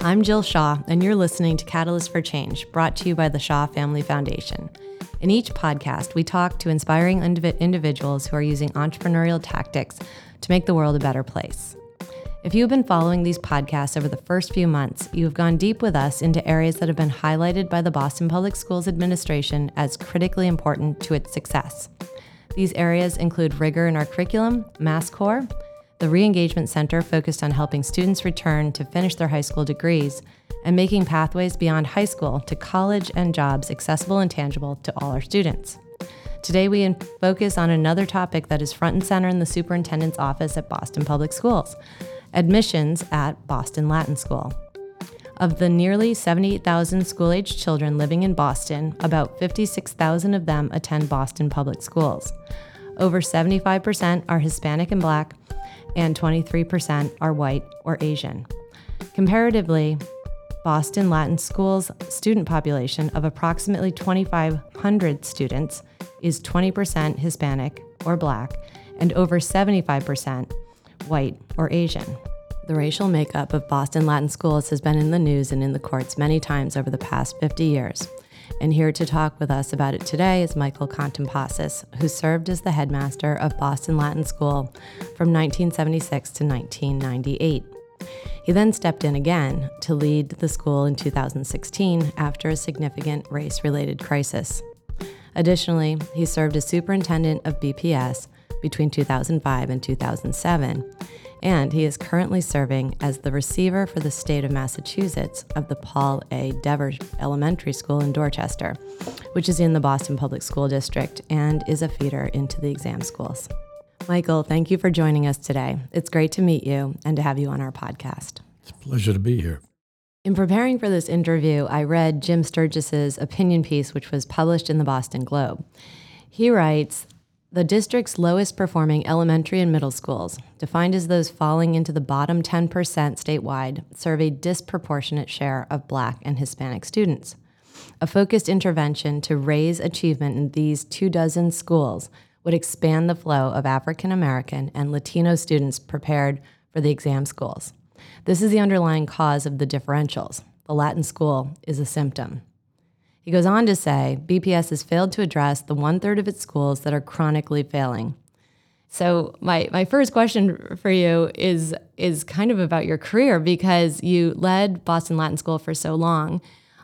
I'm Jill Shaw, and you're listening to Catalyst for Change, brought to you by the Shaw Family Foundation. In each podcast, we talk to inspiring indiv- individuals who are using entrepreneurial tactics to make the world a better place. If you have been following these podcasts over the first few months, you have gone deep with us into areas that have been highlighted by the Boston Public Schools Administration as critically important to its success. These areas include rigor in our curriculum, MassCore, the Re-Engagement Center focused on helping students return to finish their high school degrees, and making pathways beyond high school to college and jobs accessible and tangible to all our students. Today, we focus on another topic that is front and center in the superintendent's office at Boston Public Schools admissions at Boston Latin School. Of the nearly 78,000 school aged children living in Boston, about 56,000 of them attend Boston Public Schools. Over 75% are Hispanic and Black, and 23% are white or Asian. Comparatively, Boston Latin School's student population of approximately 2,500 students is 20% Hispanic or Black and over 75% white, or Asian. The racial makeup of Boston Latin schools has been in the news and in the courts many times over the past 50 years. And here to talk with us about it today is Michael Contompasis, who served as the headmaster of Boston Latin School from 1976 to 1998. He then stepped in again to lead the school in 2016 after a significant race related crisis. Additionally, he served as superintendent of BPS between 2005 and 2007, and he is currently serving as the receiver for the state of Massachusetts of the Paul A. Dever Elementary School in Dorchester, which is in the Boston Public School District and is a feeder into the exam schools. Michael, thank you for joining us today. It's great to meet you and to have you on our podcast. It's a pleasure to be here. In preparing for this interview, I read Jim Stergios's opinion piece, which was published in the Boston Globe. He writes the district's lowest performing elementary and middle schools, defined as those falling into the bottom 10% statewide, serve a disproportionate share of Black and Hispanic students. A focused intervention to raise achievement in these two dozen schools would expand the flow of African American and Latino students prepared for the exam schools. This is the underlying cause of the differentials. The Latin school is a symptom. He goes on to say BPS has failed to address the one third of its schools that are chronically failing. So my, my first question for you is is kind of about your career because you led Boston Latin School for so long.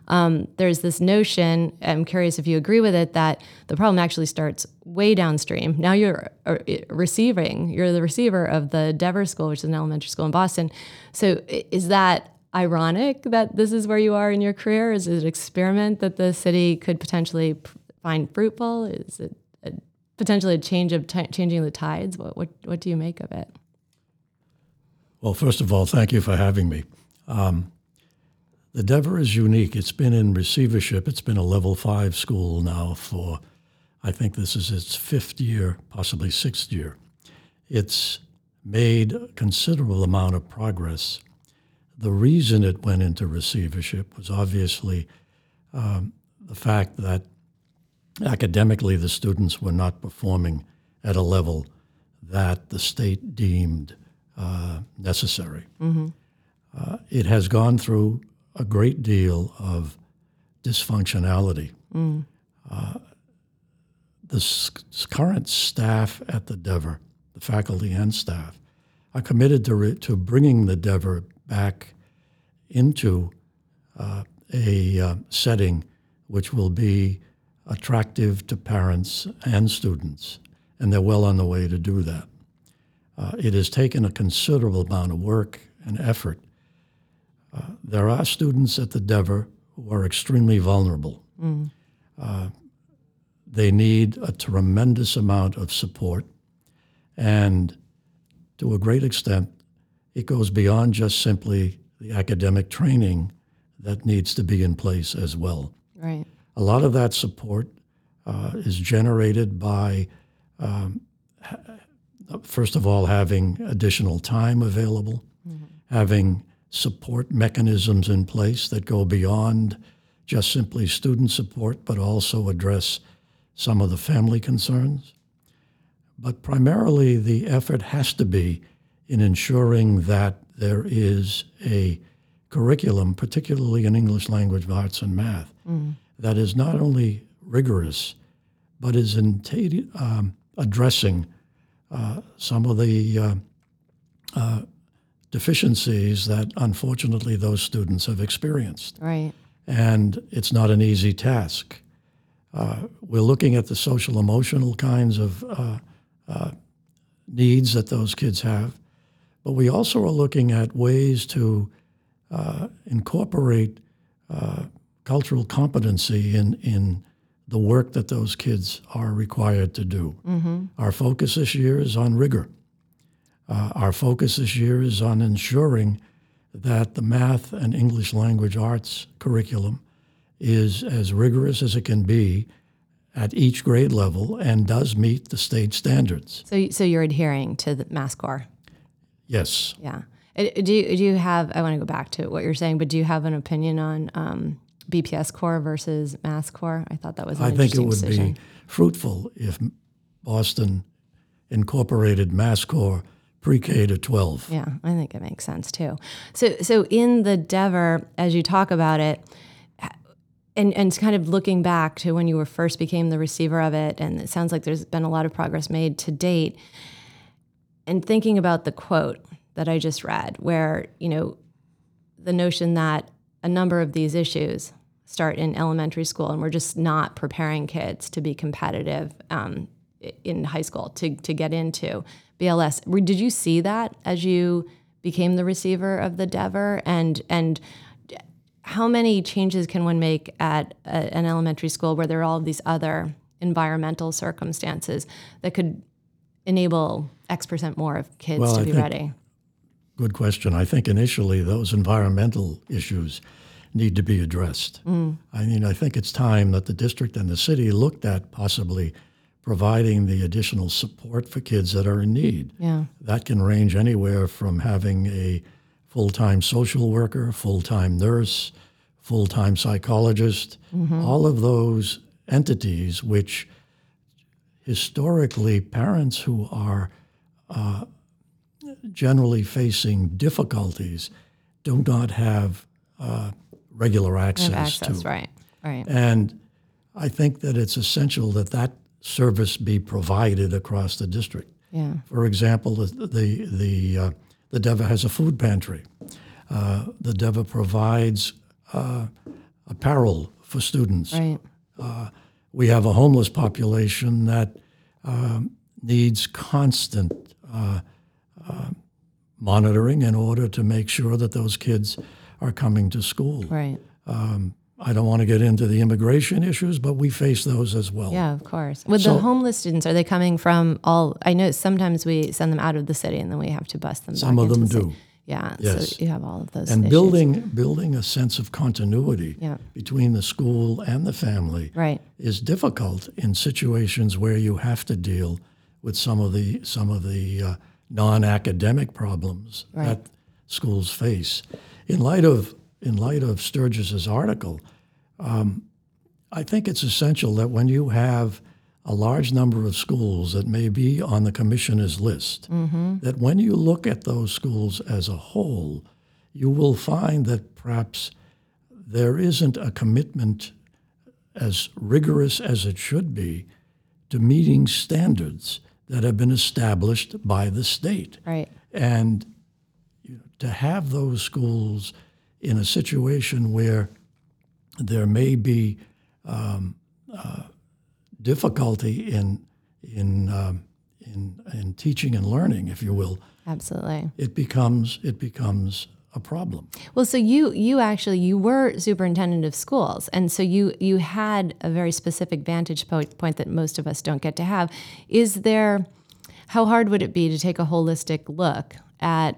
Um, there's this notion, I'm curious if you agree with it, that the problem actually starts way downstream. Now you're uh, receiving, you're the receiver of the Dever School, which is an elementary school in Boston. So is that ironic that this is where you are in your career? Is it an experiment that the city could potentially find fruitful? Is it a, potentially a change of t- changing the tides? What, what, what do you make of it? Well, first of all, thank you for having me. Um, the Dever is unique. It's been in receivership. It's been a level five school now for, I think this is its fifth year, possibly sixth year. It's made a considerable amount of progress the reason it went into receivership was obviously um, the fact that academically the students were not performing at a level that the state deemed uh, necessary. Mm-hmm. Uh, it has gone through a great deal of dysfunctionality. Mm. Uh, the s- current staff at the Dever, the faculty and staff, are committed to, re- to bringing the Dever back into uh, a uh, setting which will be attractive to parents and students, and they're well on the way to do that. Uh, it has taken a considerable amount of work and effort. Uh, there are students at the Dever who are extremely vulnerable. Mm. they need a tremendous amount of support, and to a great extent, it goes beyond just simply the academic training that needs to be in place as well. Right. A lot of that support uh, is generated by, um, first of all, having additional time available, mm-hmm. having support mechanisms in place that go beyond just simply student support, but also address some of the family concerns. But primarily, the effort has to be in ensuring that there is a curriculum, particularly in English language arts and math, that is not only rigorous, but is in um, addressing uh, some of the uh, uh, deficiencies that unfortunately those students have experienced. Right. And it's not an easy task. Uh, we're looking at the social emotional kinds of uh, uh, needs that those kids have, but we also are looking at ways to uh, incorporate uh, cultural competency in, in the work that those kids are required to do. Mm-hmm. Our focus this year is on rigor. Uh, our focus this year is on ensuring that the math and English language arts curriculum is as rigorous as it can be at each grade level and does meet the state standards. So, so you're adhering to the Mass Core? Yes. Yeah. Uh, Do you, do you have, I want to go back to what you're saying, but do you have an opinion on um, BPS core versus Mass Core? I thought that was an I think it would decision. be fruitful if Boston incorporated Mass Core pre-K to 12. Yeah, I think it makes sense too. So, so in the Dever, as you talk about it, and and kind of looking back to when you were first became the receiver of it, and it sounds like there's been a lot of progress made to date. And thinking about the quote that I just read, where you know, the notion that a number of these issues start in elementary school, and we're just not preparing kids to be competitive um, in high school to to get into BLS. Did you see that as you became the receiver of the Dever, and and how many changes can one make at a, an elementary school where there are all these other environmental circumstances that could enable X percent more of kids Well, to I be ready? Good question. I think initially those environmental issues need to be addressed. Mm. I mean, I think it's time that the district and the city looked at possibly providing the additional support for kids that are in need. Yeah, That can range anywhere from having a full time social worker, full time nurse, full time psychologist, mm-hmm. all of those entities which historically parents who are uh, generally facing difficulties do not have uh, regular access, have access, to. right, right. And I think that it's essential that that service be provided across the district. Yeah, For example, the the the, uh, the Dever has a food pantry. Uh, the Dever provides uh, apparel for students. right. We have a homeless population that um, needs constant uh, uh, monitoring in order to make sure that those kids are coming to school. Right. I don't want to get into the immigration issues, but we face those as well. Yeah, of course. With So- the homeless students, are they coming from all? I know sometimes we send them out of the city and then we have to bus them. Some back of them the city. Yeah. Yes. So you have all of those. And issues. building building a sense of continuity Yeah. between the school and the family Right. is difficult in situations where you have to deal with some of the some of the uh, non-academic problems Right. that schools face. In light of in light of Stergios's article, um, I think it's essential that when you have a large number of schools that may be on the commissioner's list, that when you look at those schools as a whole, you will find that perhaps there isn't a commitment as rigorous as it should be to meeting standards that have been established by the state. Right. And to have those schools in a situation where there may be um, uh, difficulty in in, um, in in teaching and learning, if you will, Absolutely. it becomes it becomes a problem. Well, so you you actually you were superintendent of schools, and so you you had a very specific vantage point, point that most of us don't get to have. Is there how hard would it be to take a holistic look at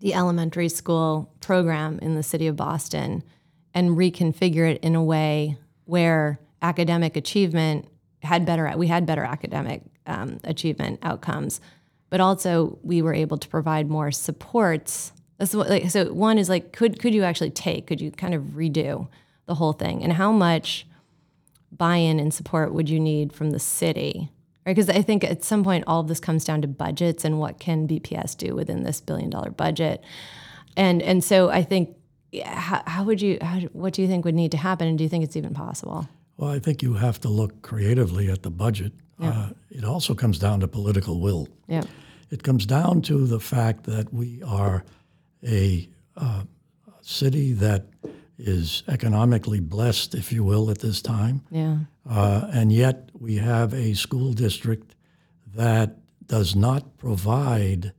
the elementary school program in the city of Boston and reconfigure it in a way where academic achievement had better we had better academic um, achievement outcomes, but also we were able to provide more supports. Like, so one is like, could could you actually take? Could you kind of redo the whole thing? And how much buy-in and support would you need from the city? Because I think at some point all of this comes down to budgets and what can BPS do within this billion-dollar budget. And and so I think how, how would you? How, what do you think would need to happen, and do you think it's even possible? Well, I think you have to look creatively at the budget. Uh, it also comes down to political will. Yeah. It comes down to the fact that we are a uh, city that is economically blessed, if you will, at this time. Yeah. Uh, and yet we have a school district that does not provide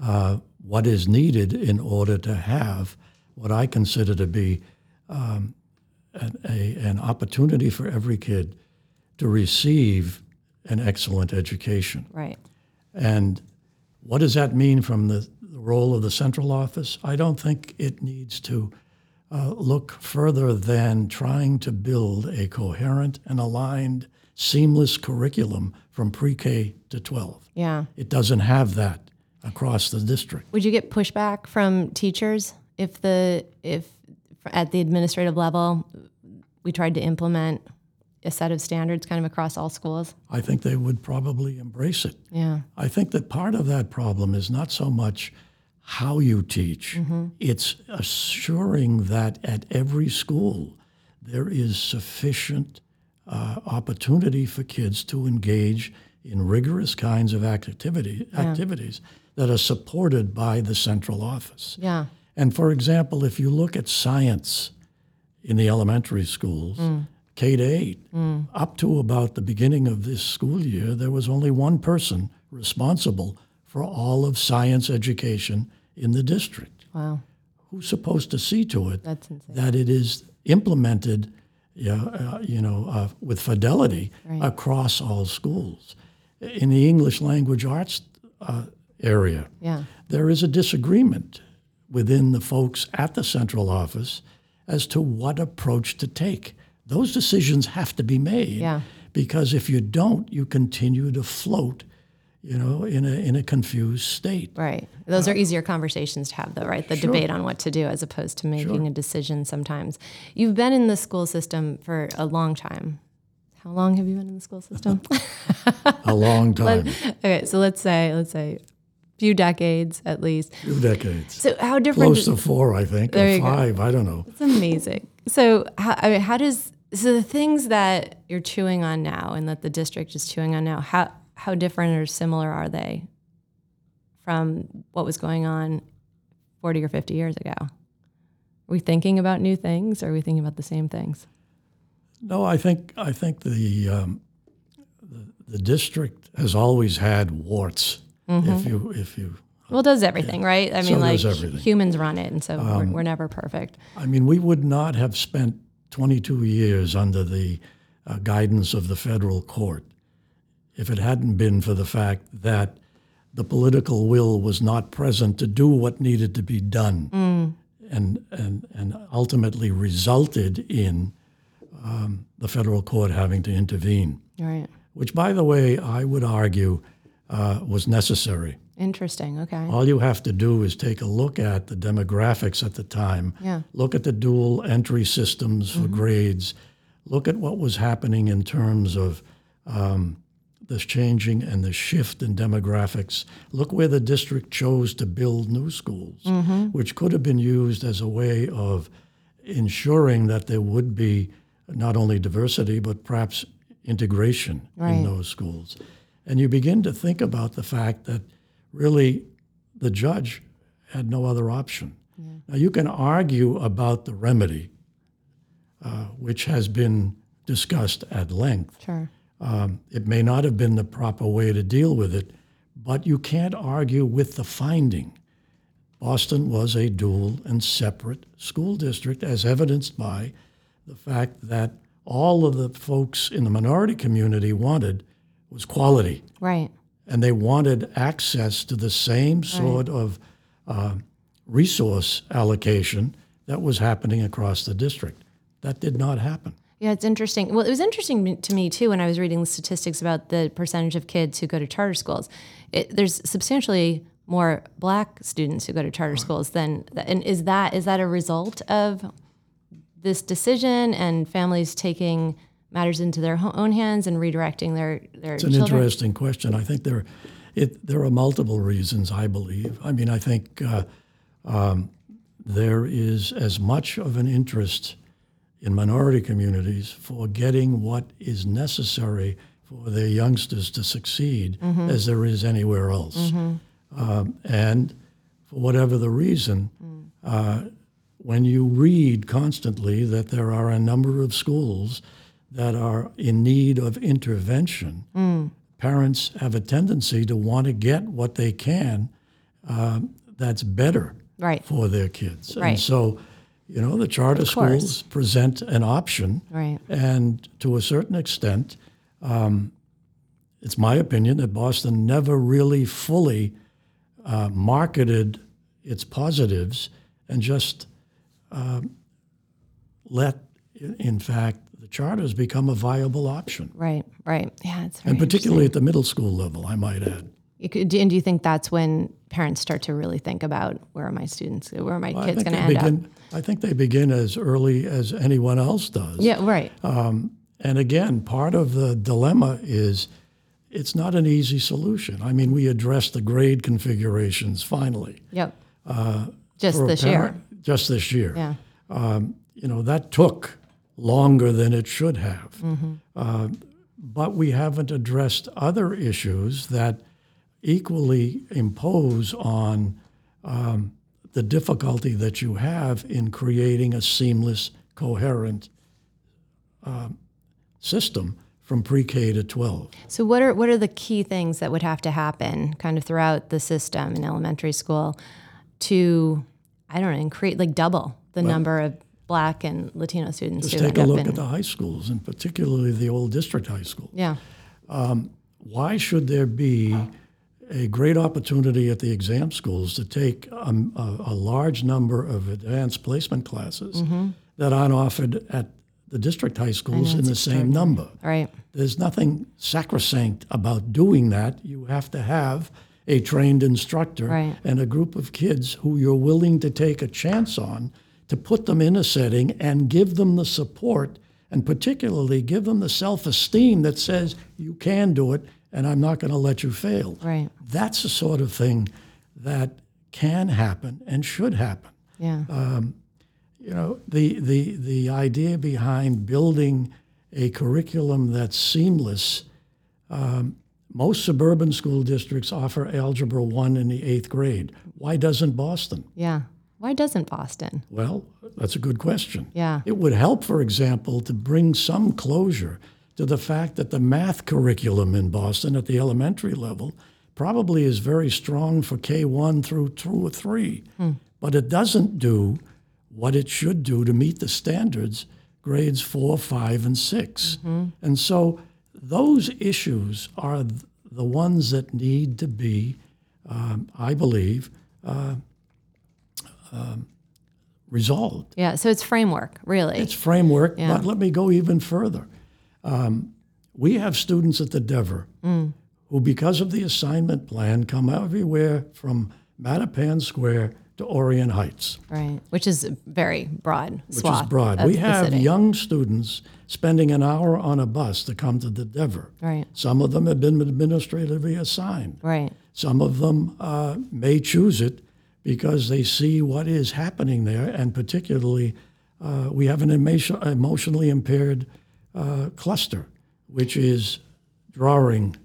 uh, what is needed in order to have what I consider to be um, an, a, an opportunity for every kid to receive an excellent education. Right. And what does that mean from the, the role of the central office? I don't think it needs to uh, look further than trying to build a coherent and aligned, seamless curriculum from pre K to 12. Yeah. It doesn't have that across the district. Would you get pushback from teachers if the if at the administrative level we tried to implement a set of standards kind of across all schools? I think they would probably embrace it. Yeah. I think that part of that problem is not so much how you teach, it's assuring that at every school there is sufficient uh, opportunity for kids to engage in rigorous kinds of activity, activities that are supported by the central office. Yeah. And for example, if you look at science in the elementary schools, K to 8, up to about the beginning of this school year, there was only one person responsible for all of science education in the district. Wow. Who's supposed to see to it that it is implemented, yeah, uh, you know, uh, with fidelity across all schools? In the English language arts uh, area, Yeah. there is a disagreement within the folks at the central office as to what approach to take. Those decisions have to be made Yeah. because if you don't, you continue to float, you know, in a in a confused state. Right. Those are uh, easier conversations to have, though, right? The debate on what to do as opposed to making a decision sometimes. You've been in the school system for a long time. How long have you been in the school system? A long time, okay, so let's say, let's say few decades at least. few decades, So how different close to four, I think, There or you go. five. I don't know. It's amazing. So, how, I mean, how does so the things that you're chewing on now and that the district is chewing on now? How how different or similar are they from what was going on 40 or 50 years ago? Are we thinking about new things, or are we thinking about the same things? No, I think I think the um, the, the district has always had warts. If you if you Well, it does everything, right? I mean, So like. Um, humans run it, and so we're, we're never perfect. I mean, we would not have spent 22 years under the uh, guidance of the federal court if it hadn't been for the fact that the political will was not present to do what needed to be done and, and, and ultimately resulted in um, the federal court having to intervene, Right. which, by the way, I would argue uh, was necessary. Interesting. Okay. All you have to do is take a look at the demographics at the time, Yeah. look at the dual entry systems for grades, look at what was happening in terms of um, this changing and the shift in demographics. Look where the district chose to build new schools, which could have been used as a way of ensuring that there would be not only diversity, but perhaps integration Right. in those schools. And you begin to think about the fact that really the judge had no other option. Now, you can argue about the remedy, uh, which has been discussed at length. Sure. Um, it may not have been the proper way to deal with it, but you can't argue with the finding. Boston was a dual and separate school district, as evidenced by the fact that all of the folks in the minority community wanted was quality Right. and they wanted access to the same sort of uh, resource allocation that was happening across the district. That did not happen. Yeah, it's interesting. Well, it was interesting to me too when I was reading the statistics about the percentage of kids who go to charter schools. It, there's substantially more black students who go to charter schools than, and is that is that a result of this decision and families taking matters into their own hands and redirecting their their It's an children? interesting question. I think there, it, there are multiple reasons. I believe. I mean, I think uh, um, there is as much of an interest in minority communities for getting what is necessary for their youngsters to succeed as there is anywhere else. Um, and for whatever the reason, uh, when you read constantly that there are a number of schools that are in need of intervention, parents have a tendency to want to get what they can um, that's better Right. for their kids. Right. And so, you know, the charter schools present an option. Right. And to a certain extent, um, it's my opinion that Boston never really fully uh, marketed its positives and just um, let, in fact, charters become a viable option. Right. Right. Yeah. It's very And particularly at the middle school level, I might add. Could, and do you think that's when parents start to really think about where are my students, where are my I kids going to end begin, up? I think they begin as early as anyone else does. Yeah, right. Um, and again, part of the dilemma is it's not an easy solution. I mean, we addressed the grade configurations finally. yep. Uh, just for a this year. Just this year. Yeah. Um, you know, that took longer than it should have. Mm-hmm. Uh, but we haven't addressed other issues that equally impose on um, the difficulty that you have in creating a seamless, coherent um, system from pre-K to 12. So what are what are the key things that would have to happen kind of throughout the system in elementary school to I don't know, create like double the number of black and Latino students Just who take a look in at the high schools, and particularly the old district high school. Yeah. Why should there be a great opportunity at the exam schools to take um, a, a large number of advanced placement classes Mm-hmm. that aren't offered at the district high schools in the same number? Right. There's nothing sacrosanct about doing that. You have to have a trained instructor Right. and a group of kids who you're willing to take a chance on to put them in a setting and give them the support and particularly give them the self-esteem that says you can do it and I'm not going to let you fail. Right. That's the sort of thing that can happen and should happen Yeah. you know the the the idea behind building a curriculum that's seamless um, most suburban school districts offer algebra 1 in the eighth grade why doesn't boston yeah. Why doesn't Boston? well that's a good question. Yeah. it would help for example to bring some closure to the fact that the math curriculum in boston at the elementary level probably is very strong for k1 through two or three. But it doesn't do what it should do to meet the standards grades four, five, and 6 And so those issues are the ones that need to be, um, I believe, uh, um, resolved. Yeah. So it's framework, really. It's framework, Yeah. but let me go even further. Um, we have students at the Dever Mm. who, because of the assignment plan, come everywhere from Mattapan Square to Orient Heights. right. Which is very broad which is broad. We have young students spending an hour on a bus to come to the Dever. Right. Some of them have been administratively assigned. Right. Some of them uh, may choose it because they see what is happening there, and particularly, uh, we have an emotion, emotionally impaired uh, cluster, which is drawing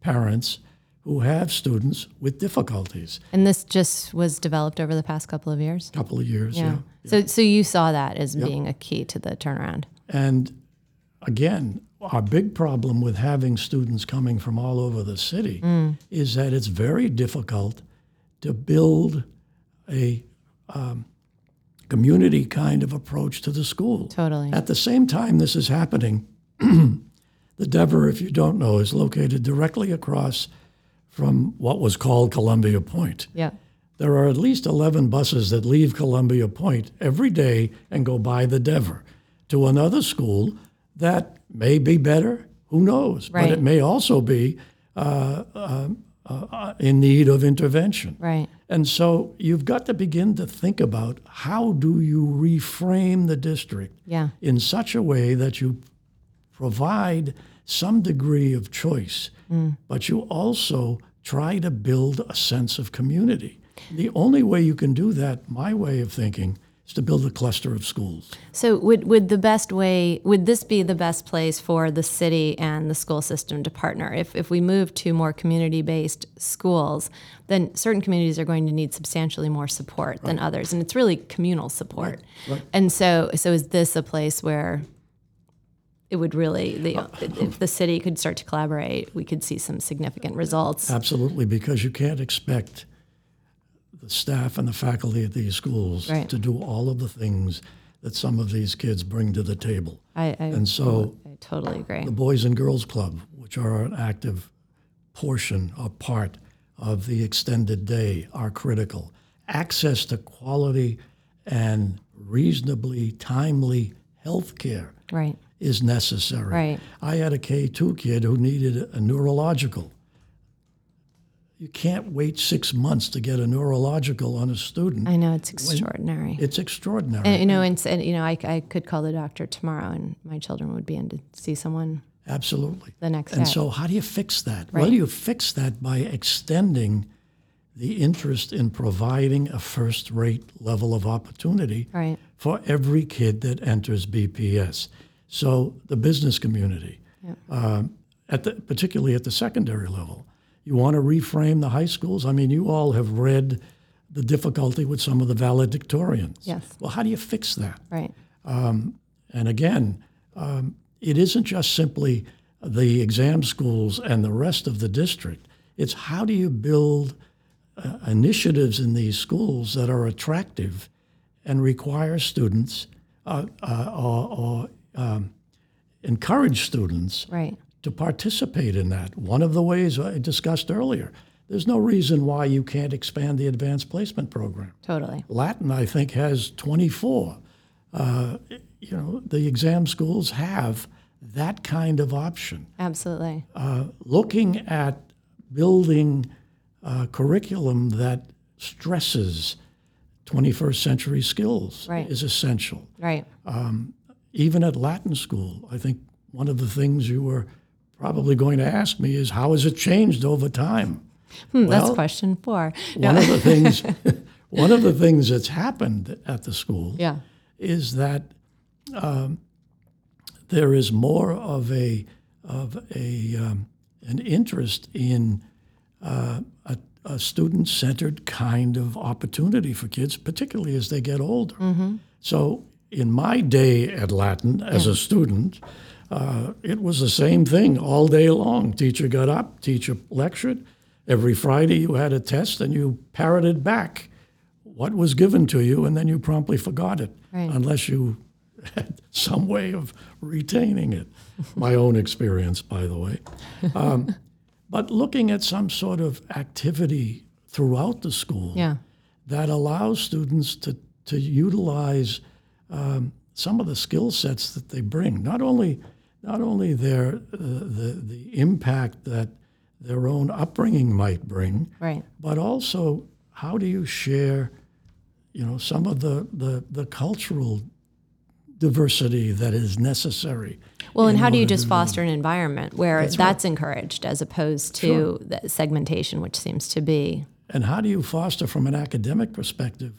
parents who have students with difficulties. And this just was developed over the past couple of years. couple of years, yeah. So so you saw that as being a key to the turnaround. And again, our big problem with having students coming from all over the city is that it's very difficult to build a um, community kind of approach to the school. Totally. At the same time this is happening, the Dever, if you don't know, is located directly across from what was called Columbia Point. Yeah. There are at least 11 buses that leave Columbia Point every day and go by the Dever to another school that may be better. Who knows? Right. But it may also be uh, uh, uh, in need of intervention. Right. And so you've got to begin to think about how do you reframe the district Yeah. in such a way that you provide some degree of choice, but you also try to build a sense of community. The only way you can do that, my way of thinking, is to build a cluster of schools. So would would the best way would this be the best place for the city and the school system to partner? If if we move to more community based schools, then certain communities are going to need substantially more support than others, and it's really communal support. Right. And so so is this a place where it would really the uh, if the city could start to collaborate, we could see some significant results. Absolutely, because you can't expect the staff and the faculty at these schools Right. to do all of the things that some of these kids bring to the table. I, I, And so I totally agree. the Boys and Girls Club, which are an active portion or part of the extended day, are critical. Access to quality and reasonably timely health care Right. is necessary. Right. I had a K2 kid who needed a neurological. You can't wait six months to get a neurological on a student. I know it's extraordinary. It's extraordinary. And, you know, and, and you know, I, I could call the doctor tomorrow, and my children would be in to see someone Absolutely. the next day. And day. so, how do you fix that? Right. Well, you fix that by extending the interest in providing a first rate level of opportunity right, for every kid that enters BPS. So, the business community, um, at the, particularly at the secondary level, you want to reframe the high schools. I mean, you all have read the difficulty with some of the valedictorians. Yes. Well, how do you fix that? right, And again, um, it isn't just simply the exam schools and the rest of the district. It's how do you build uh, initiatives in these schools that are attractive and require students uh, uh, or, or um, encourage students right, to participate in that. One of the ways I discussed earlier, there's no reason why you can't expand the advanced placement program. totally. Latin, I think, has 24. Uh, you know, the exam schools have that kind of option. Absolutely. Uh, looking at building a curriculum that stresses 21st century skills Right. is essential. Right. Even at Latin school, I think one of the things you were probably going to ask me is how has it changed over time? Hmm, that's question four. One of the things, one of the things that's happened at the school Yeah. is that um, there is more of a of a um, an interest in uh, a, a student centered kind of opportunity for kids, particularly as they get older. So, in my day at Latin as a student, uh, it was the same thing all day long. Teacher got up, teacher lectured. Every Friday, you had a test and you parroted back what was given to you, and then you promptly forgot it, Right. unless you had some way of retaining it. My own experience, by the way. Um, but looking at some sort of activity throughout the school Yeah. that allows students to, to utilize um, some of the skill sets that they bring. Not only, not only their, uh, the, the impact that their own upbringing might bring, Right. but also how do you share, you know, some of the, the, the cultural diversity that is necessary. Well, and how do you just foster an environment where That's that's, right. encouraged as opposed to the segmentation, which seems to be And how do you foster, from an academic perspective,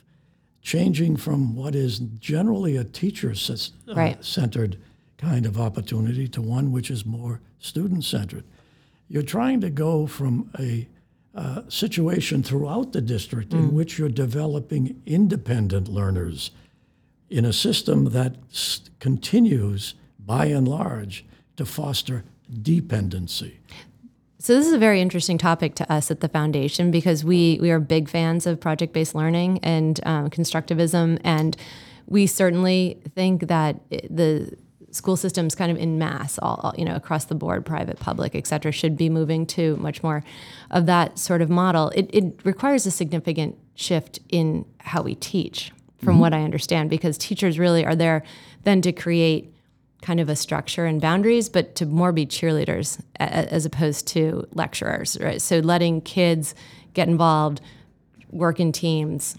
changing from what is generally a teacher uh, Right. centered kind of opportunity to one which is more student centered? You're trying to go from a uh, situation throughout the district in which you're developing independent learners in a system that s- continues, by and large, to foster dependency. So this is a very interesting topic to us at the foundation because we we are big fans of project-based learning and um, constructivism, and we certainly think that the school systems, kind of in mass, all, all you know, across the board, private, public, et cetera, should be moving to much more of that sort of model. It, it requires a significant shift in how we teach, from mm-hmm. what I understand, because teachers really are there then to create kind of a structure and boundaries, but to more be cheerleaders a- as opposed to lecturers, right? So letting kids get involved, work in teams,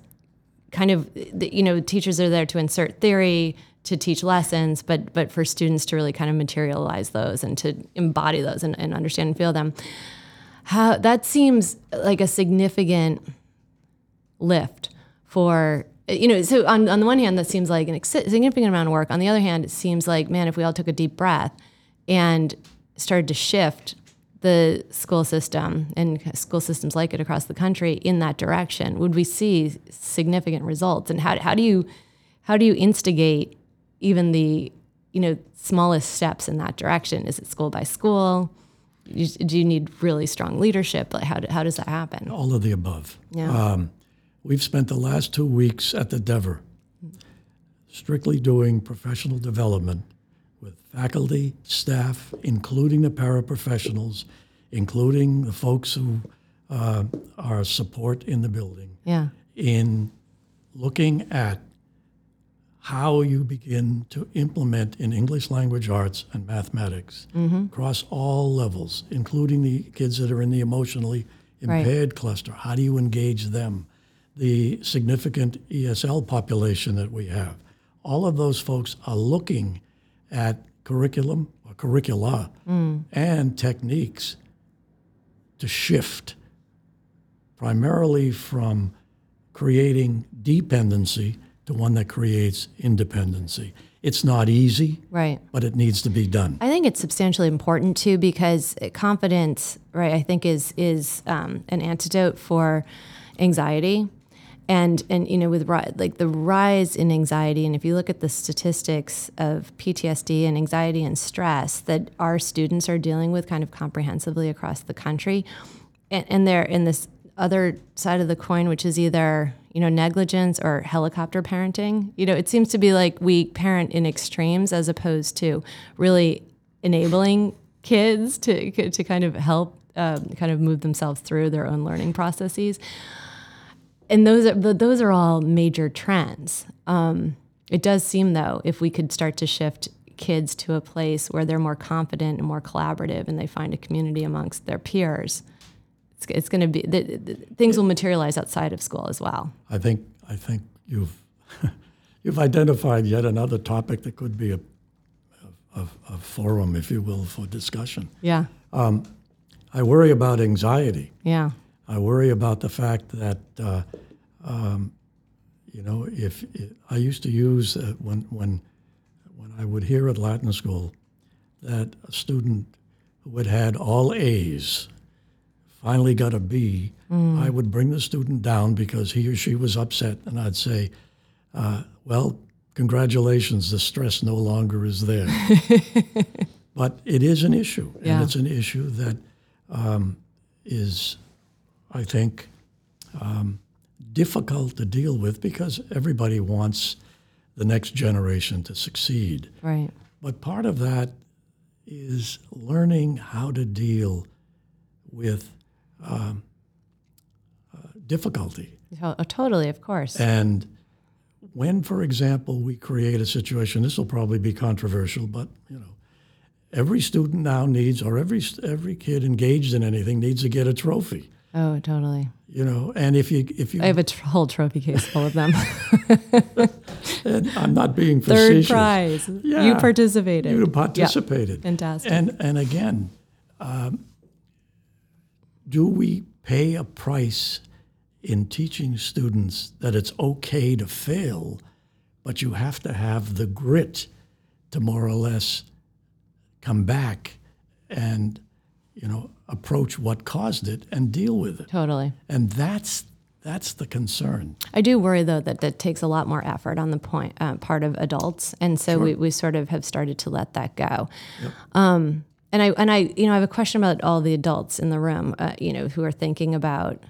kind of, you know, teachers are there to insert theory, to teach lessons, but but for students to really kind of materialize those and to embody those and, and understand and feel them. How that seems like a significant lift for you know so on, on the one hand that seems like an significant amount of work on the other hand it seems like man if we all took a deep breath and started to shift the school system and school systems like it across the country in that direction would we see significant results and how, how do you how do you instigate even the you know smallest steps in that direction. Is it school by school? Do you need really strong leadership? Like how, how does that happen? All of the above. Yeah. Um, we've spent the last two weeks at the Dever strictly doing professional development with faculty, staff, including the paraprofessionals, including the folks who uh, are support in the building, yeah. in looking at how you begin to implement in English language arts and mathematics mm-hmm. across all levels, including the kids that are in the emotionally impaired cluster. How do you engage them? The significant ESL population that we have. All of those folks are looking at curriculum or curricula mm. and techniques to shift primarily from creating dependency to one that creates independency. It's not easy, right but it needs to be done. I think it's substantially important too because confidence, right? I think is is um, an antidote for anxiety, and and you know with like the rise in anxiety, and if you look at the statistics of PTSD and anxiety and stress that our students are dealing with kind of comprehensively across the country, and, and they're in this other side of the coin, which is either you know negligence or helicopter parenting. You know, it seems to be like we parent in extremes as opposed to really enabling kids to to kind of help um, kind of move themselves through their own learning processes. And those are those are all major trends. Um, it does seem though, if we could start to shift kids to a place where they're more confident and more collaborative, and they find a community amongst their peers it's, it's going to be the, the, things will materialize outside of school as well. I think I think you've you've identified yet another topic that could be a, a, a forum, if you will, for discussion. Yeah. I worry about anxiety. Yeah. I worry about the fact that, uh, um, you know, if, if I used to use uh, when when when I would hear at Latin school that a student who had had all A's finally got a B, I would bring the student down because he or she was upset, and I'd say, uh, "Well, congratulations, the stress no longer is there." but it is an issue, and Yeah. it's an issue that um, is, I think, um, difficult to deal with because everybody wants the next generation to succeed. Right. But part of that is learning how to deal with um, uh, difficulty. Oh, totally. Of course. And when, for example, we create a situation, this will probably be controversial, but you know, every student now needs, or every every kid engaged in anything needs to get a trophy. oh, totally. You know, and if you if you, I have a whole trophy case full of them. and I'm not being Third facetious. prize. You Yeah. participated. You Yeah. participated. Fantastic. And and again, um, do we pay a price in teaching students that it's okay to fail, but you have to have the grit to more or less come back and you know approach what caused it and deal with it. Totally. And that's that's the concern. I do worry though that that takes a lot more effort on the point uh, part of adults, and so we, we sort of have started to let that go. Um, and I and I you know I have a question about all the adults in the room, uh, you know, who are thinking about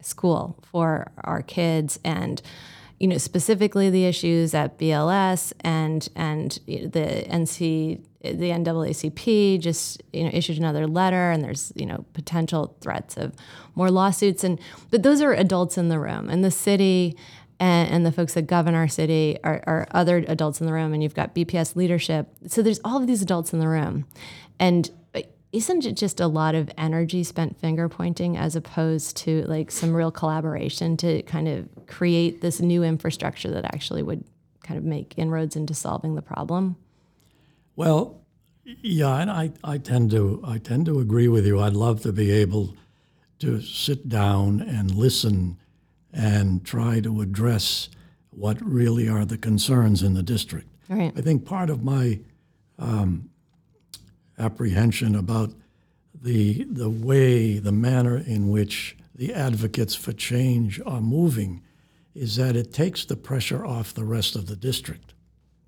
school for our kids and you know specifically the issues at BLS and and the NC the NAACP just you know issued another letter and there's you know potential threats of more lawsuits. And but those are adults in the room and the city and, and the folks that govern our city are, are other adults in the room and you've got BPS leadership. So there's all of these adults in the room and isn't it just a lot of energy spent finger pointing as opposed to like some real collaboration to kind of create this new infrastructure that actually would kind of make inroads into solving the problem? Well, yeah, and I, I tend to I tend to agree with you. I'd love to be able to sit down and listen and try to address what really are the concerns in the district. Right. I think part of my um, apprehension about the the way, the manner in which the advocates for change are moving is that it takes the pressure off the rest of the district.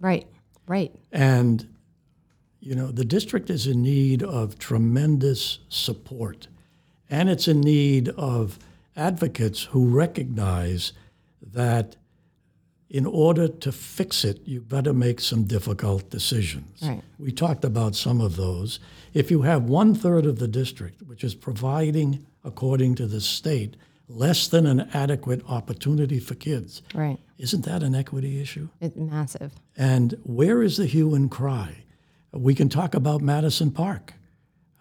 Right. Right. And, you know, the district is in need of tremendous support. And it's in need of advocates who recognize that in order to fix it, you've got to make some difficult decisions. Right. We talked about some of those. If you have one third of the district, which is providing, according to the state, less than an adequate opportunity for kids, Right. isn't that an equity issue? It's massive. And where is the hue and cry? We can talk about Madison Park,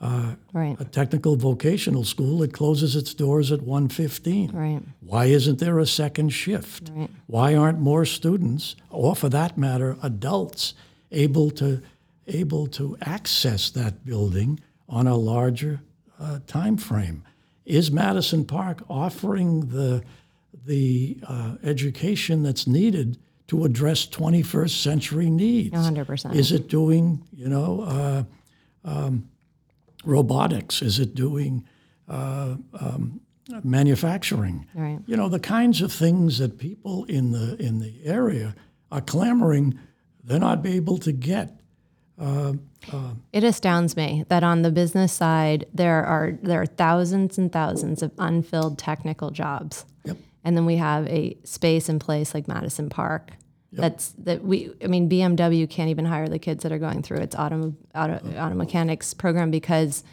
Right. a technical vocational school that closes its doors at 1:15. Right. Why isn't there a second shift? Right. Why aren't more students, or for that matter, adults, able to able to access that building on a larger uh, time frame? Is Madison Park offering the the uh, education that's needed to address 21st century needs? 100%. Is it doing, you know, uh, um, robotics? Is it doing uh, um, manufacturing? Right. You know, the kinds of things that people in the in the area are clamoring they're not be able to get. It astounds me that on the business side there are there are thousands and thousands of unfilled technical jobs. Yep. And then we have a space in place like Madison Park. That's that we I mean BMW can't even hire the kids that are going through its auto auto, auto mechanics program because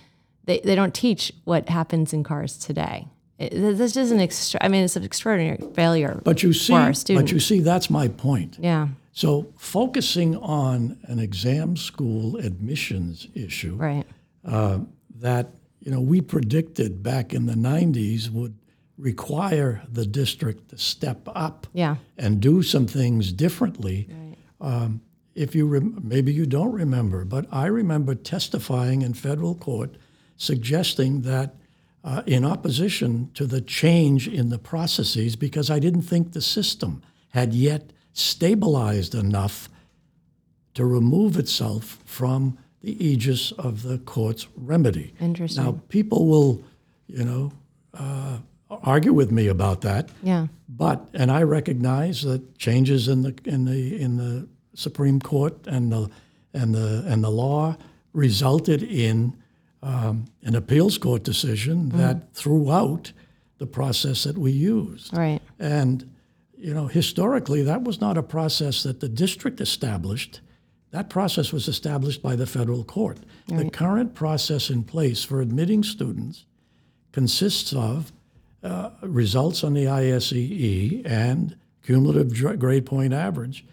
they, they don't teach what happens in cars today. It, this is an extra I mean it's an extraordinary failure. But you see, for our but you see, that's my point. yeah. So focusing on an exam school admissions issue Right. uh, that you know we predicted back in the 90s would require the district to step up Yeah. and do some things differently. Um, if you rem- maybe you don't remember, but I remember testifying in federal court suggesting that uh, in opposition to the change in the processes because I didn't think the system had yet stabilized enough to remove itself from the aegis of the court's remedy. Interesting. Now, people will, you know, uh, argue with me about that. Yeah. But and I recognize that changes in the in the in the Supreme Court and the and the and the law resulted in um, an appeals court decision that threw out the process that we used. Right. And you know, historically, that was not a process that the district established. That process was established by the federal court. The current process in place for admitting students consists of uh, results on the ISEE and cumulative dr- grade point average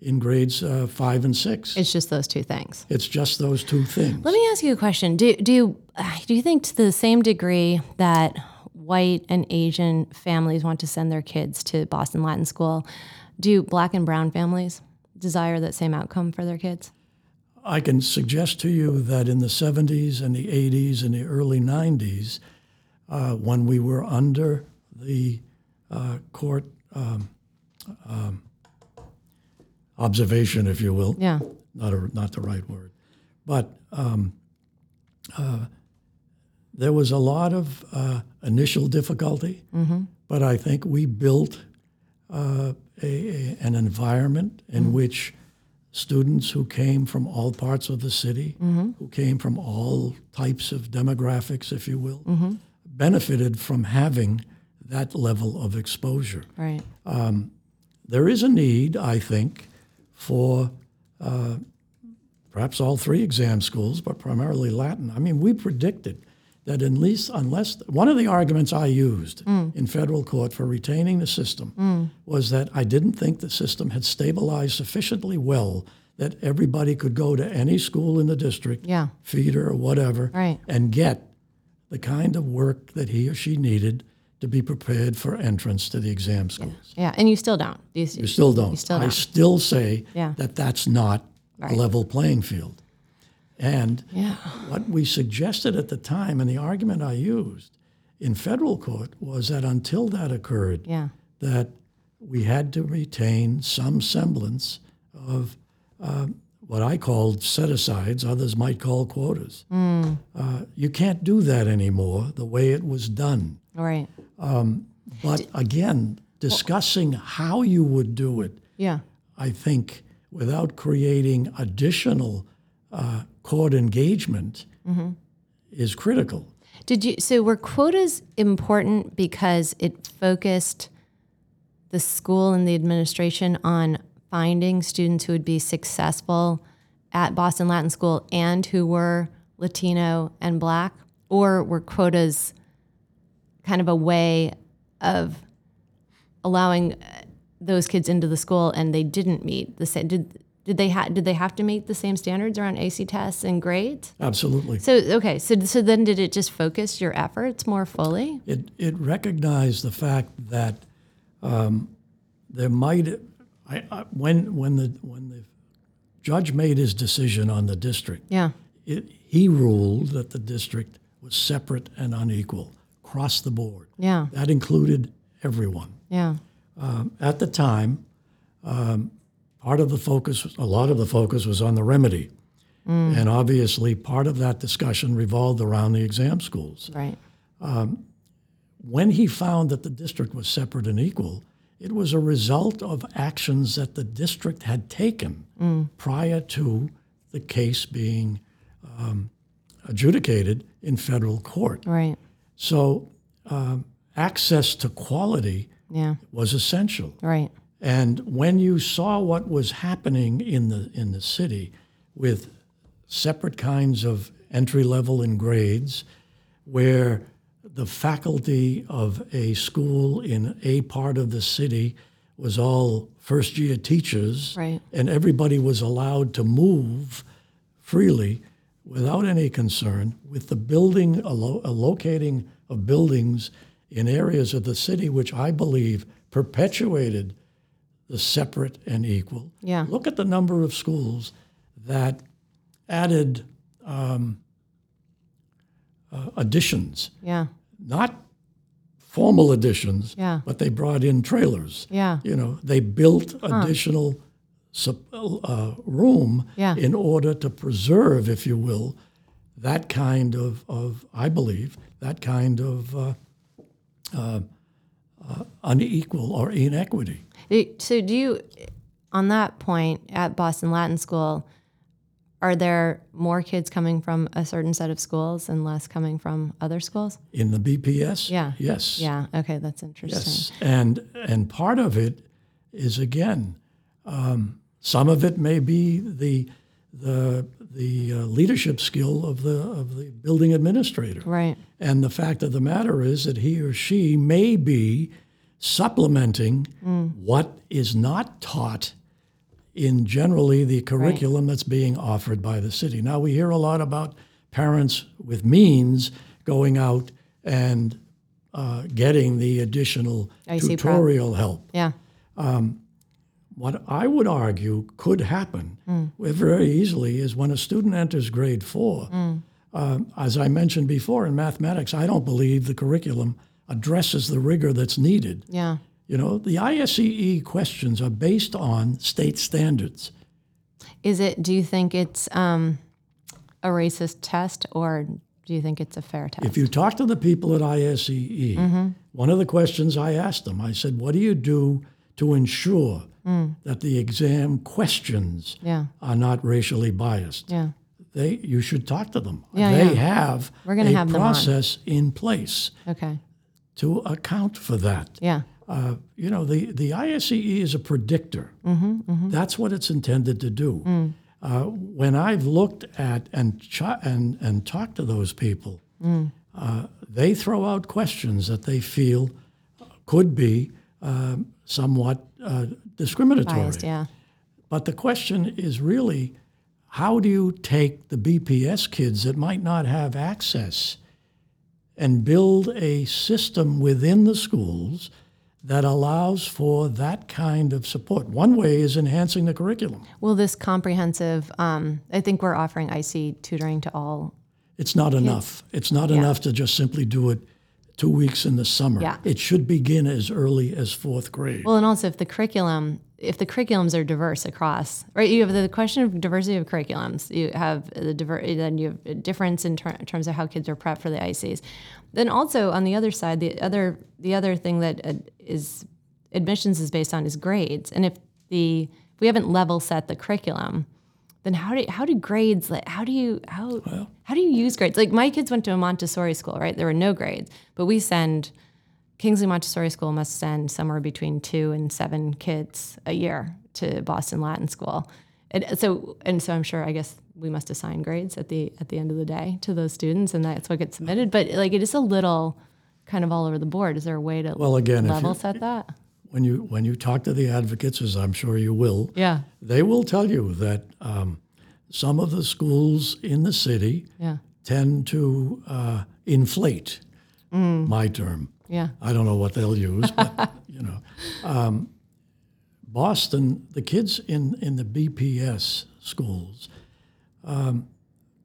in grades uh, five and six. It's just those two things. It's just those two things. Let me ask you a question. Do do you, do you think to the same degree that white and Asian families want to send their kids to Boston Latin School, do black and brown families desire that same outcome for their kids? I can suggest to you that in the 70s and the 80s and the early 90s, uh, when we were under the uh, court um, um, observation, if you will, Yeah. not, a, not the right word, but um, uh, there was a lot of uh, initial difficulty, but I think we built uh, a, a, an environment in which students who came from all parts of the city, who came from all types of demographics, if you will, benefited from having that level of exposure. Right. Um, there is a need, I think, for uh, perhaps all three exam schools, but primarily Latin. I mean, we predicted that at least, unless one of the arguments I used mm. in federal court for retaining the system mm. was that I didn't think the system had stabilized sufficiently well that everybody could go to any school in the district, Yeah. feeder or whatever, Right. and get the kind of work that he or she needed to be prepared for entrance to the exam schools. Yeah. And you still don't. You, You still don't. still I don't. still say Yeah. that that's not a level playing field. And yeah. what we suggested at the time, and the argument I used in federal court, was that until that occurred, Yeah. that we had to retain some semblance of um, what I called set asides, others might call quotas. Uh, you can't do that anymore the way it was done. Right. But again, discussing how you would do it, Yeah. I think, without creating additional uh, court engagement, is critical. Did you so were quotas important because it focused the school and the administration on finding students who would be successful at Boston Latin School and who were Latino and black or were quotas kind of a way of allowing uh, those kids into the school and they didn't meet the same did did they ha- did they have to meet the same standards around ISEE tests and grades? Absolutely. So okay, so so then did it just focus your efforts more fully? It, it recognized the fact that um, there might, I, I, when, when, the, when the judge made his decision on the district, Yeah. it, he ruled that the district was separate and unequal across the board. Yeah. That included everyone. Yeah. Um, at the time, um, part of the focus, a lot of the focus was on the remedy. And obviously, part of that discussion revolved around the exam schools. Right. When he found that the district was separate and equal, it was a result of actions that the district had taken prior to the case being um, adjudicated in federal court. Right. So, um, access to quality Yeah. was essential. Right. And when you saw what was happening in the in the city with separate kinds of entry level and grades, where the faculty of a school in a part of the city was all first year teachers, Right. and everybody was allowed to move freely without any concern with the building, allo- locating of buildings in areas of the city which I believe perpetuated the separate and equal. Yeah. Look at the number of schools that added um, uh, additions, Yeah. Not formal additions, Yeah. but they brought in trailers. Yeah. You know, they built additional uh, room Yeah. in order to preserve, if you will, that kind of, of I believe, that kind of uh, uh, uh, unequal or inequity. So do you on that point at Boston Latin School are there more kids coming from a certain set of schools and less coming from other schools? In the BPS? Yeah. Yes. Yeah. Okay, that's interesting. Yes. And, and part of it is, again, um, some of it may be the, the, the uh, leadership skill of the, of the building administrator. Right. And the fact of the matter is that he or she may be supplementing what is not taught in generally the curriculum that's being offered by the city. Now, we hear a lot about parents with means going out and uh, getting the additional ISEE prob- tutorial help. Yeah. What I would argue could happen very easily is when a student enters grade four, um, as I mentioned before in mathematics, I don't believe the curriculum addresses the rigor that's needed. Yeah. You know, the ISEE questions are based on state standards. Is it do you think it's um, a racist test or do you think it's a fair test? If you talk to the people at ISEE, one of the questions I asked them, I said, What do you do to ensure that the exam questions yeah. are not racially biased? Yeah. They, you should talk to them. Yeah, they have We're gonna a have process in place Okay. to account for that. Yeah. Uh, you know, the, the ISEE is a predictor. Mm-hmm, That's what it's intended to do. Mm. Uh, when I've looked at and, ch- and, and talked to those people, Mm. uh, they throw out questions that they feel could be um, somewhat uh, discriminatory. Biased. Yeah. But the question is really how do you take the BPS kids that might not have access and build a system within the schools that allows for that kind of support? One way is enhancing the curriculum. Well, this comprehensive? Um, I think we're offering ISEE tutoring to all. It's not enough. It's not enough to just simply do it two weeks in the summer. Yeah. It should begin as early as fourth grade. Well, and also if the curriculum, if the curriculums are diverse across, right? You have the question of diversity of curriculums. You have the diver, then you have a difference in, ter- in terms of how kids are prepped for the ISEEs. Then also on the other side, the other the other thing that uh, is admissions is based on is grades. And if the if we haven't level set the curriculum, then how do how do grades like how do you how how do you use grades? Like my kids went to a Montessori school, right? There were no grades, but we send Kingsley Montessori School must send somewhere between two and seven kids a year to Boston Latin School. And so and so I'm sure I guess we must assign grades at the at the end of the day to those students and that's what gets submitted. But like it is a little kind of all over the board. Is there a way to Well, again, level set that? when you when you talk to the advocates, as I'm sure you will, Yeah. they will tell you that um, some of the schools in the city Yeah. tend to uh, inflate my term. Yeah. I don't know what they'll use, but you know, um, Boston, the kids in in the BPS schools um,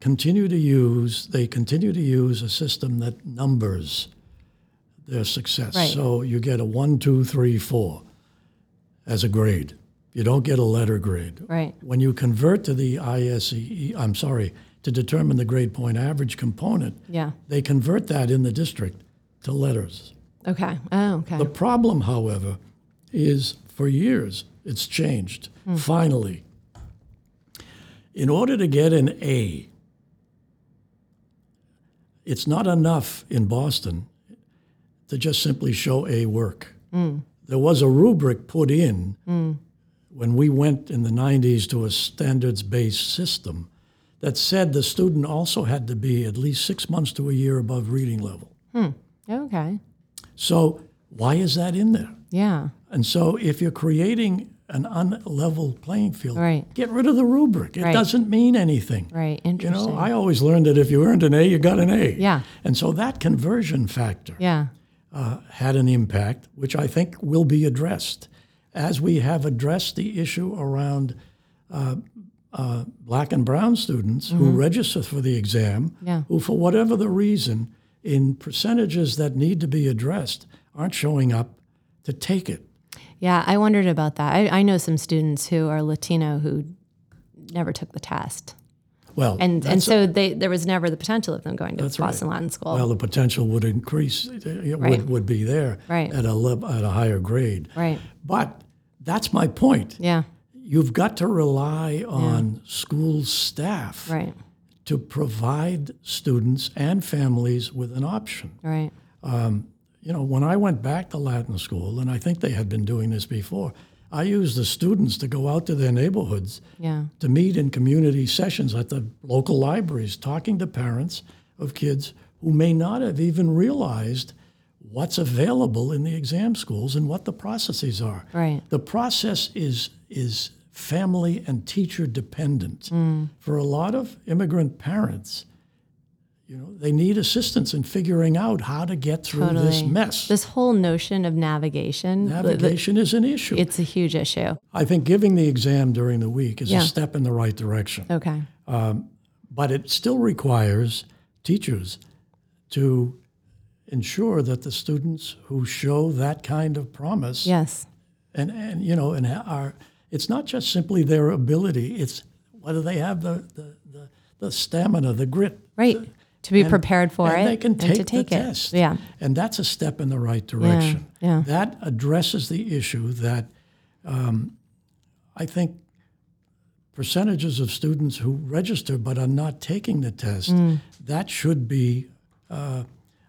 continue to use they continue to use a system that numbers their success. Right. So you get a one, two, three, four as a grade. You don't get a letter grade. Right. When you convert to the ISEE, I'm sorry, to determine the grade point average component, Yeah. they convert that in the district to letters. Okay. Oh, okay. The problem, however, is for years it's changed. Hmm. Finally, in order to get an A, it's not enough in Boston to just simply show A work. Hmm. There was a rubric put in hmm. when we went in the 90s to a standards based system that said the student also had to be at least six months to a year above reading level. okay. So, why is that in there? Yeah. And so, if you're creating an unlevel playing field, Right. get rid of the rubric. It Right. doesn't mean anything. Right. Interesting. You know, I always learned that if you earned an A, you got an A. Yeah. And so that conversion factor yeah. uh, had an impact, which I think will be addressed as we have addressed the issue around uh, uh, black and brown students who register for the exam, Mm-hmm. Yeah. who, for whatever the reason, in percentages that need to be addressed, aren't showing up to take it. Yeah, I wondered about that. I, I know some students who are Latino who never took the test, Well, and and so they there was never the potential of them going to Boston Latin School. well, the potential would increase. It Right. would, would be there Right. at a at a higher grade. right? But that's my point. Yeah. You've got to rely on school staff Right. To provide students and families with an option. Right. Um, you know, when I went back to Latin school, and I think they had been doing this before, I used the students to go out to their neighborhoods Yeah. to meet in community sessions at the local libraries, talking to parents of kids who may not have even realized what's available in the exam schools and what the processes are. Right. The process is is family and teacher dependent. Mm. For a lot of immigrant parents, you know, they need assistance in figuring out how to get through this mess. This whole notion of navigation, the- the- Navigation is an issue. it's a huge issue. I think giving the exam during the week is Yeah. a step in the right direction. Okay. Um, but it still requires teachers to ensure that the students who show that kind of promise Yes. and, and you know and are it's not just simply their ability it's whether they have the the, the, the stamina the grit Right. To be and- prepared for and it they can and take, to take the it. test Yeah. and that's a step in the right direction yeah. that addresses the issue that um, i think percentages of students who register but are not taking the test Mm. that should be uh,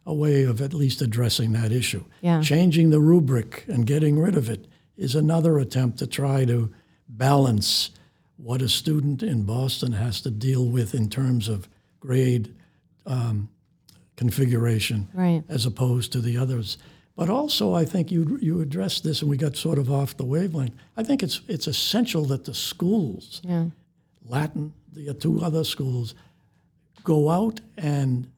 a way of at least addressing that issue Yeah. changing the rubric and getting rid of it is another attempt to try to balance what a student in boston has to deal with in terms of grade um, configuration Right. as opposed to the others. But also, I think you you addressed this, and we got sort of off the wavelength. I think it's it's essential that the schools, Yeah. Latin, the two other schools, go out and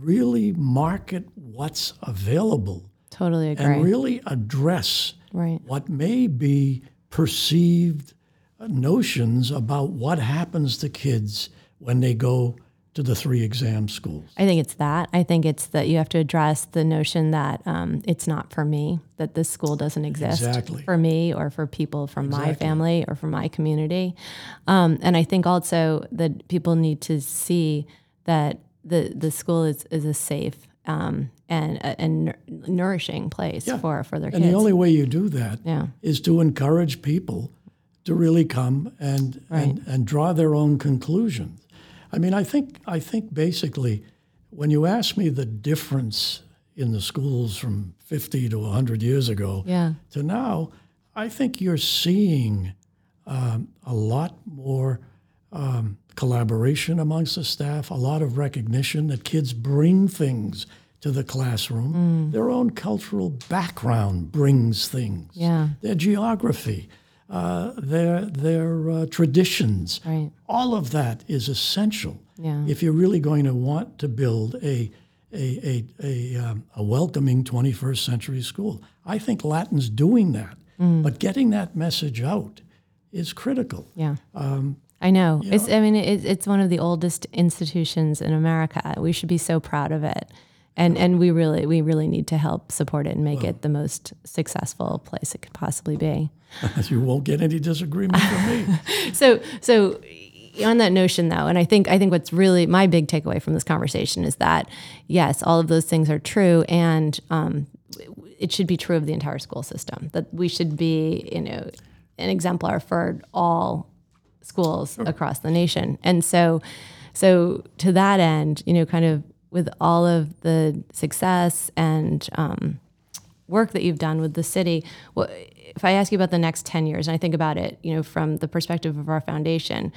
really market what's available Totally agree. and really address right. what may be perceived notions about what happens to kids when they go to the three exam schools? I think it's that. I think it's that you have to address the notion that um, it's not for me, that this school doesn't exist Exactly. for me or for people from my family or from my community. Um, and I think also that people need to see that the, the school is, is a safe um, and, and nour- nourishing place Yeah. for, for their And kids. And the only way you do that is Yeah. to encourage people to really come and, and, and draw their own conclusions. I mean, I think, I think basically, when you ask me the difference in the schools from 50 to 100 years ago yeah. to now, I think you're seeing um, a lot more um, collaboration amongst the staff, a lot of recognition that kids bring things to the classroom. Their own cultural background brings things. Yeah. Their geography, uh, their their uh, traditions. Right. All of that is essential Yeah. if you're really going to want to build a a, a, a, um, a welcoming 21st century school. I think Latin's doing that, but getting that message out is critical. Yeah. I know. It's. I mean, it, it's one of the oldest institutions in America. We should be so proud of it, and and we really we really need to help support it and make it the most successful place it could possibly be. you won't get any disagreement from me. So so on that notion though, and I think I think what's really my big takeaway from this conversation is that yes, all of those things are true, and um, it should be true of the entire school system. That we should be you know an exemplar for all schools across the nation. And so, so to that end, you know, kind of with all of the success and um, work that you've done with the city, if I ask you about the next 10 years, and I think about it, you know, from the perspective of our foundation,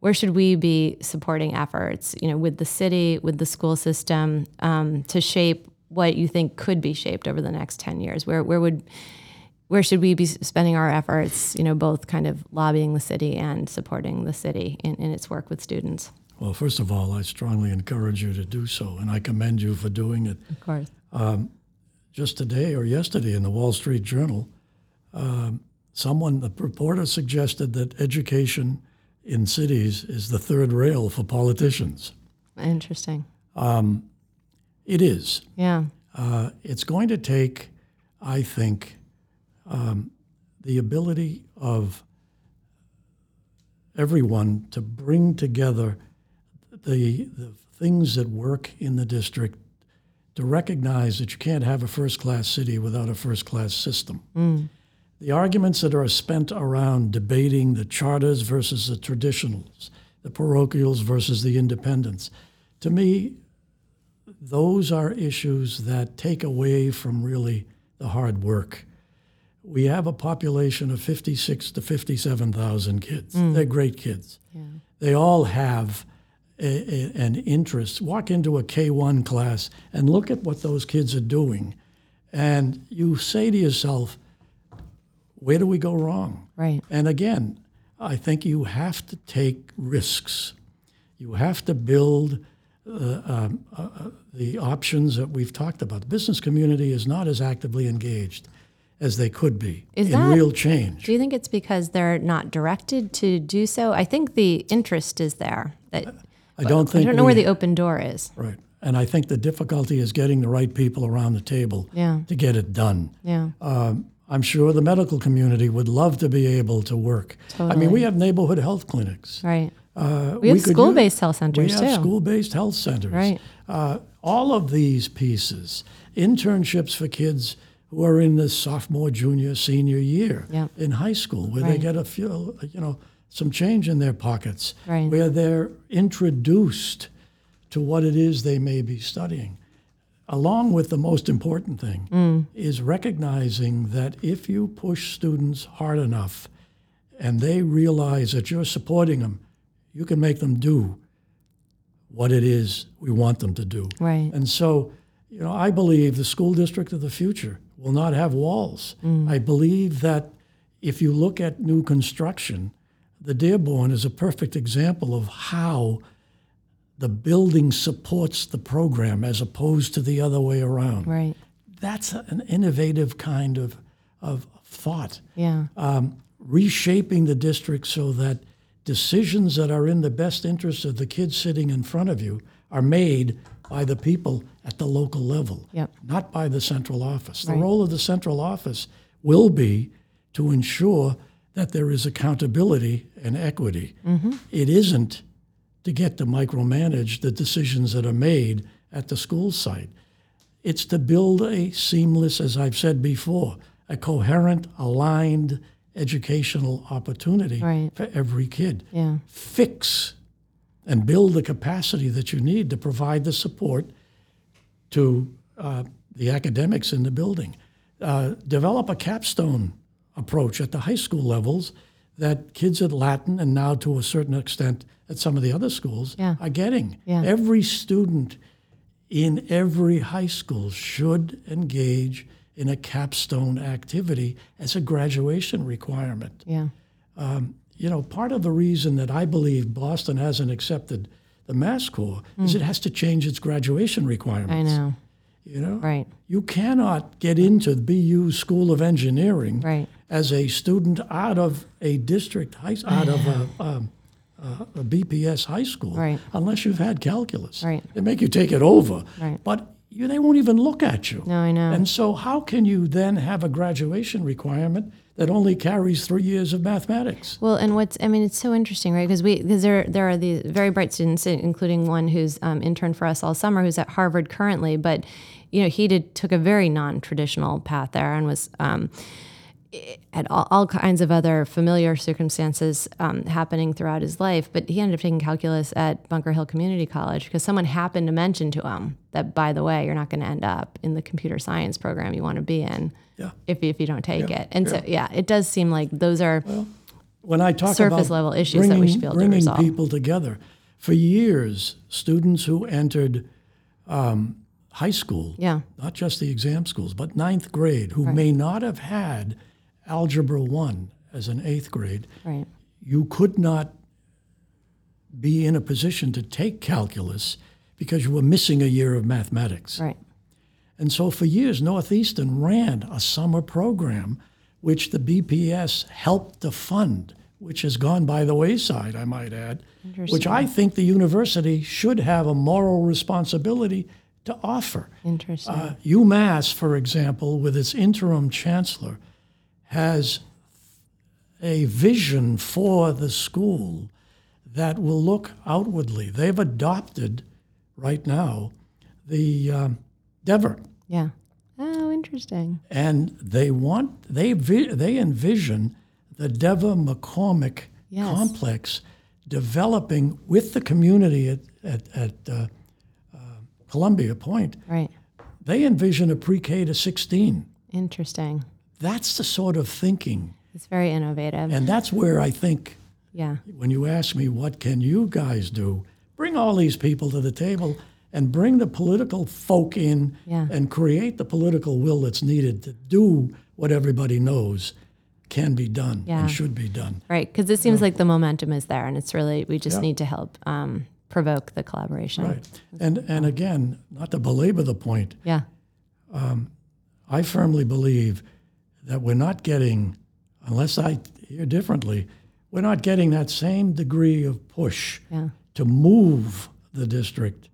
where should we be supporting efforts, you know, with the city, with the school system, um, to shape what you think could be shaped over the next 10 years? Where, where would, where should we be spending our efforts, you know, both kind of lobbying the city and supporting the city in, in its work with students? Well, first of all, I strongly encourage you to do so, and I commend you for doing it. Of course. Just today or yesterday in the Wall Street Journal, um, someone, the reporter suggested that education in cities is the third rail for politicians. Interesting. It is. Yeah. Uh, it's going to take, I think, um, the ability of everyone to bring together the, the things that work in the district to recognize that you can't have a first class city without a first class system. The arguments that are spent around debating the charters versus the traditionals, the parochials versus the independents, to me, those are issues that take away from really the hard work. We have a population of 56 to 57,000 kids. They're great kids. They all have a, a- an interest. Walk into a K1 class and look at what those kids are doing. And you say to yourself, where do we go wrong? Right. And again, I think you have to take risks. You have to build uh, um, uh, uh, the options that we've talked about. The business community is not as actively engaged as they could be Is in that- real change. Do you think it's because they're not directed to do so? I think the interest is there. That, I don't think I don't know we- where the open door is. right. And I think the difficulty is getting the right people around the table Yeah. to get it done. Yeah. Um, I'm sure the medical community would love to be able to work. Totally. I mean, we have neighborhood health clinics. Right. Uh, We have school-based use- health centers, We have school-based health centers. Right. Uh, all of these pieces, internships for kids who are in the sophomore, junior, senior year Yep. in high school, where they get a few, you know, some change in their pockets, Right. where they're introduced to what it is they may be studying. Along with the most important thing Mm. is recognizing that if you push students hard enough and they realize that you're supporting them, you can make them do what it is we want them to do. Right. And so, you know, I believe the school district of the future will not have walls. I believe that if you look at new construction, the Dearborn is a perfect example of how the building supports the program as opposed to the other way around. Right. That's an innovative kind of, of thought Yeah. um, reshaping the district so that decisions that are in the best interest of the kids sitting in front of you are made by the people at the local level, Yep. not by the central office. The Right. role of the central office will be to ensure that there is accountability and equity. Mm-hmm. It isn't to get to micromanage the decisions that are made at the school site. It's to build a seamless, as I've said before, a coherent, aligned educational opportunity Right. for every kid. Yeah. Fix and build the capacity that you need to provide the support to uh, the academics in the building. Uh, develop a capstone approach at the high school levels that kids at Latin and now to a certain extent at some of the other schools Yeah. are getting. Yeah. Every student in every high school should engage in a capstone activity as a graduation requirement Yeah. You know, part of the reason that I believe Boston hasn't accepted the MassCore is it has to change its graduation requirements. Hmm. I know. You know, Right. you cannot get into the BU School of Engineering Right. as a student out of a district high, out of a, um, uh, a BPS high school Right. unless you've had calculus. Right. They make you take it over, Right. but you, they won't even look at you. No, I know. And so, how can you then have a graduation requirement that only carries three years of mathematics? Well, and what's I mean, it's so interesting, right? Because we because there there are these very bright students, including one who's um, interned for us all summer, who's at Harvard currently, but you know he did took a very non-traditional path there and was. Um, had all, all kinds of other familiar circumstances um, happening throughout his life, but he ended up taking calculus at Bunker Hill Community College because someone happened to mention to him that, by the way, you're not going to end up in the computer science program you want to be in Yeah. if, if you don't take it. And so, yeah, it does seem like those are when I talk surface level issues bringing, that we should be able to bringing resolve. people together, for years, students who entered um, high school, Yeah. not just the exam schools, but ninth grade, who may not have had algebra one as an eighth grade, right. you could not be in a position to take calculus because you were missing a year of mathematics. Right. And so for years, Northeastern ran a summer program which the BPS helped to fund, which has gone by the wayside, I might add, which I think the university should have a moral responsibility to offer. Interesting. Uh, UMass, for example, with its interim chancellor, has a vision for the school that will look outwardly. They've adopted right now the um, Dever, yeah. Oh, interesting. and they want they they envision the Dever McCormick Yes. complex developing with the community at at, at uh, uh, Columbia Point. Right. They envision a pre-K to 16. Interesting. That's the sort of thinking, It's very innovative. and that's where I think yeah. when you ask me what can you guys do, bring all these people to the table and bring the political folk in Yeah. and create the political will that's needed to do what everybody knows can be done Yeah. and should be done. Right. Because it seems like the momentum is there, and it's really we just Yeah. need to help um, provoke the collaboration. Right. And and again, not to belabor the point, Yeah. I firmly believe that we're not getting, unless I hear differently, we're not getting that same degree of push Yeah. to move the district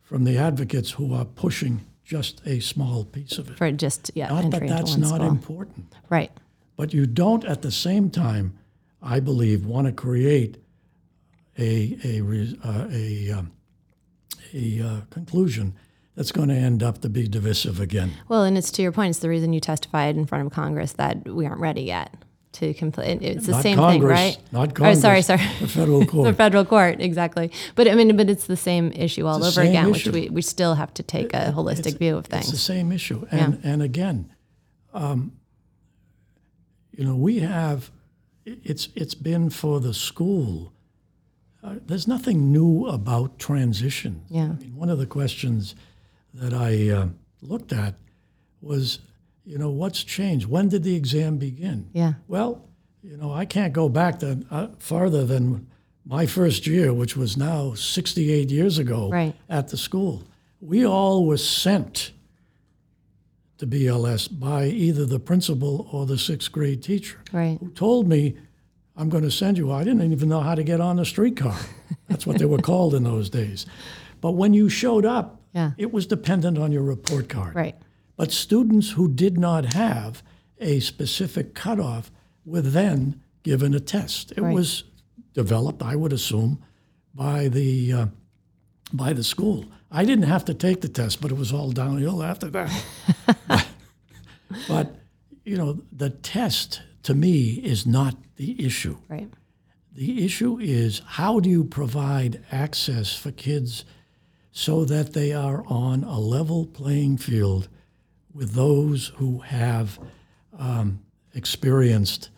from the advocates who are pushing just a small piece of it. For just yeah Not that that's not school. important, Right. but you don't at the same time, I believe, want to create a a uh, a um, a uh, conclusion that's going to end up to be divisive again. Well, and it's to your point. It's the reason you testified in front of Congress that we aren't ready yet to complete. It's the Not same Congress, thing, right? Not Congress. Oh, sorry, sorry. The federal court. the federal court, exactly. But I mean, but it's the same issue all It's over again, issue. which we, we still have to take a holistic view of things. It's the same issue. And, and again, um, you know, we have, it's, it's been for the school. Uh, there's nothing new about transitions. Yeah. I mean, one of the questions that I uh, looked at was, you know, what's changed? When did the exam begin? Yeah. Well, you know, I can't go back to, uh, farther than my first year, which was now 68 years ago Right. at the school. We all were sent to BLS by either the principal or the sixth grade teacher Right. who told me I'm going to send you. I didn't even know how to get on the streetcar. That's what they were called in those days. But when you showed up, Yeah. it was dependent on your report card. Right. But students who did not have a specific cutoff were then given a test. It Right. was developed, I would assume, by the uh, by the school. I didn't have to take the test, but it was all downhill after that. but, but you know, the test to me is not the issue. Right. The issue is how do you provide access for kids so that they are on a level playing field with those who have um, experienced,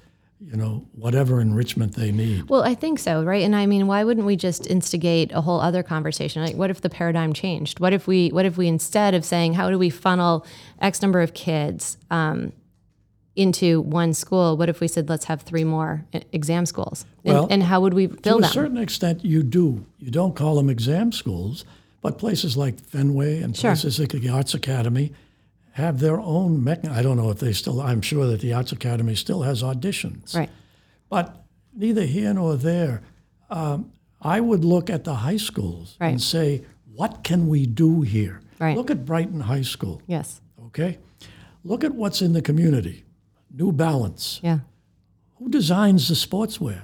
you know, whatever enrichment they need. Well, I think so, right? And I mean, why wouldn't we just instigate a whole other conversation? Like, what if the paradigm changed? What if we, what if we instead of saying how do we funnel X number of kids um, into one school, what if we said let's have three more exam schools? And, Well, and how would we build that? To a them? certain extent, you do. You don't call them exam schools, but places like Fenway and Sure. places like the Arts Academy have their own mechanism. I don't know if they still, I'm sure that the Arts Academy still has auditions. Right. But neither here nor there. Um, I would look at the high schools Right. and say, what can we do here? Right. Look at Brighton High School, Yes. okay? Look at what's in the community. New Balance. Yeah. Who designs the sportswear?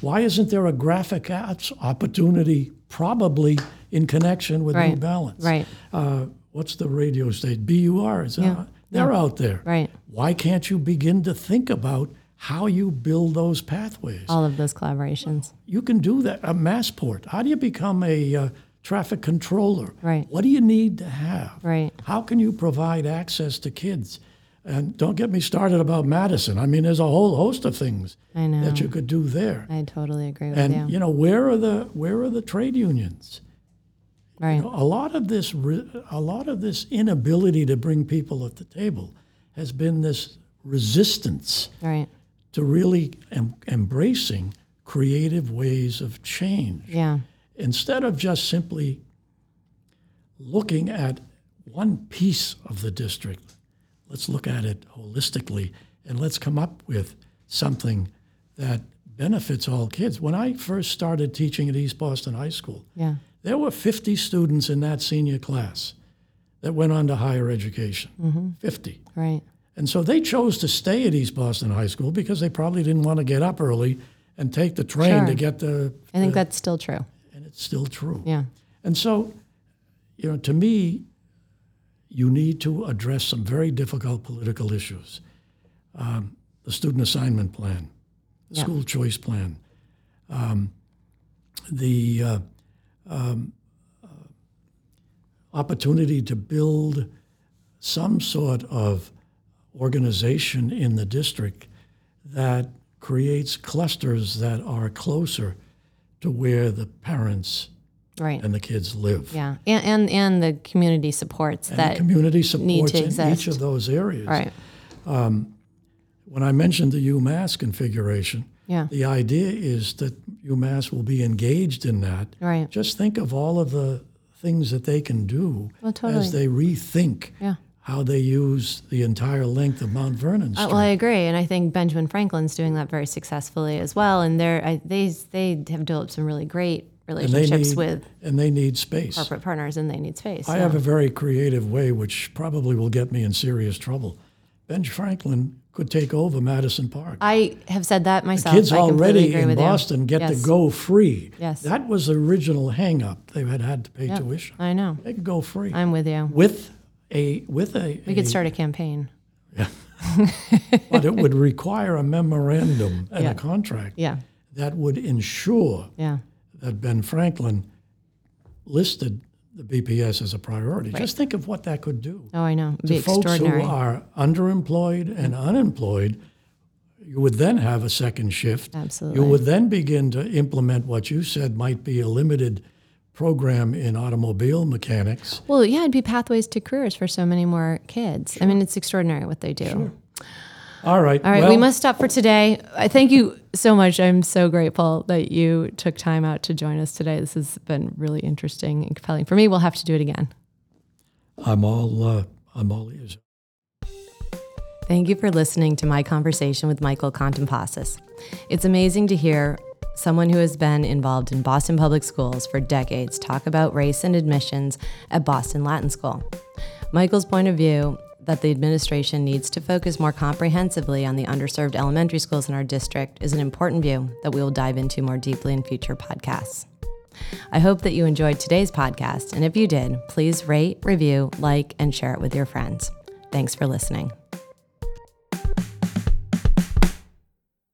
Why isn't there a graphic arts opportunity, probably in connection with New Right. Balance? Right. Uh, what's the radio station? BUR. Is that, Yeah. They're out there. Right. Why can't you begin to think about how you build those pathways? All of those collaborations. You can do that. A Massport. How do you become a uh, traffic controller? Right. What do you need to have? Right. How can you provide access to kids? And don't get me started about Madison. I mean, there's a whole host of things that you could do there. I totally agree with And you. you know, where are the where are the trade unions? Right. A lot of this, a lot of this inability to bring people at the table has been this resistance Right. to really em- embracing creative ways of change Yeah. instead of just simply looking at one piece of the district, let's look at it holistically and let's come up with something that benefits all kids. When I first started teaching at East Boston High School, Yeah. There were 50 students in that senior class that went on to higher education. 50. Right. And so they chose to stay at East Boston High School because they probably didn't want to get up early and take the train Sure. to get the, I think that's still true. and it's still true. Yeah. And so, you know, to me, you need to address some very difficult political issues. Um, the student assignment plan, the Yeah. school choice plan, um, the uh, um, uh, opportunity to build some sort of organization in the district that creates clusters that are closer to where the parents Right. and the kids live. Yeah. And and, and the community supports And that. the community supports in each of those areas. right. When I mentioned the UMass configuration, Yeah. the idea is that UMass will be engaged in that. Right. Just think of all of the things that they can do Well, totally. as they rethink Yeah. how they use the entire length of Mount Vernon Street. Uh, well, I agree, and I think Benjamin Franklin's doing that very successfully as well. And they're I, they they have developed some really great relationships need, with and they need space. corporate partners, and they need space. I have a very creative way, which probably will get me in serious trouble. Ben Franklin could take over Madison Park. I have said that myself. The Kids I already in with you. Boston get Yes. to go free. Yes. That was the original hang up. They had had to pay tuition. I know. They could go free. I'm with you. with a with a, We could start a campaign. Yeah. but it would require a memorandum and Yeah. a contract Yeah. that would ensure Yeah. that Ben Franklin listed the BPS as a priority. Just think of what that could do. Oh, I know. It'd to folks who are underemployed and mm-hmm. unemployed, you would then have a second shift. Absolutely. You would then begin to implement what you said might be a limited program in automobile mechanics. Well, yeah, it'd be pathways to careers for so many more kids. I mean, it's extraordinary what they do. Sure. All right. All right, well, we must stop for today. I thank you so much. I'm so grateful that you took time out to join us today. This has been really interesting and compelling. For me, we'll have to do it again. I'm all uh, I'm all ears. Thank you for listening to my conversation with Michael Contompasis. It's amazing to hear someone who has been involved in Boston Public Schools for decades talk about race and admissions at Boston Latin School. Michael's point of view that the administration needs to focus more comprehensively on the underserved elementary schools in our district is an important view that we will dive into more deeply in future podcasts. I hope that you enjoyed today's podcast, and if you did, please rate, review, like, and share it with your friends. Thanks for listening.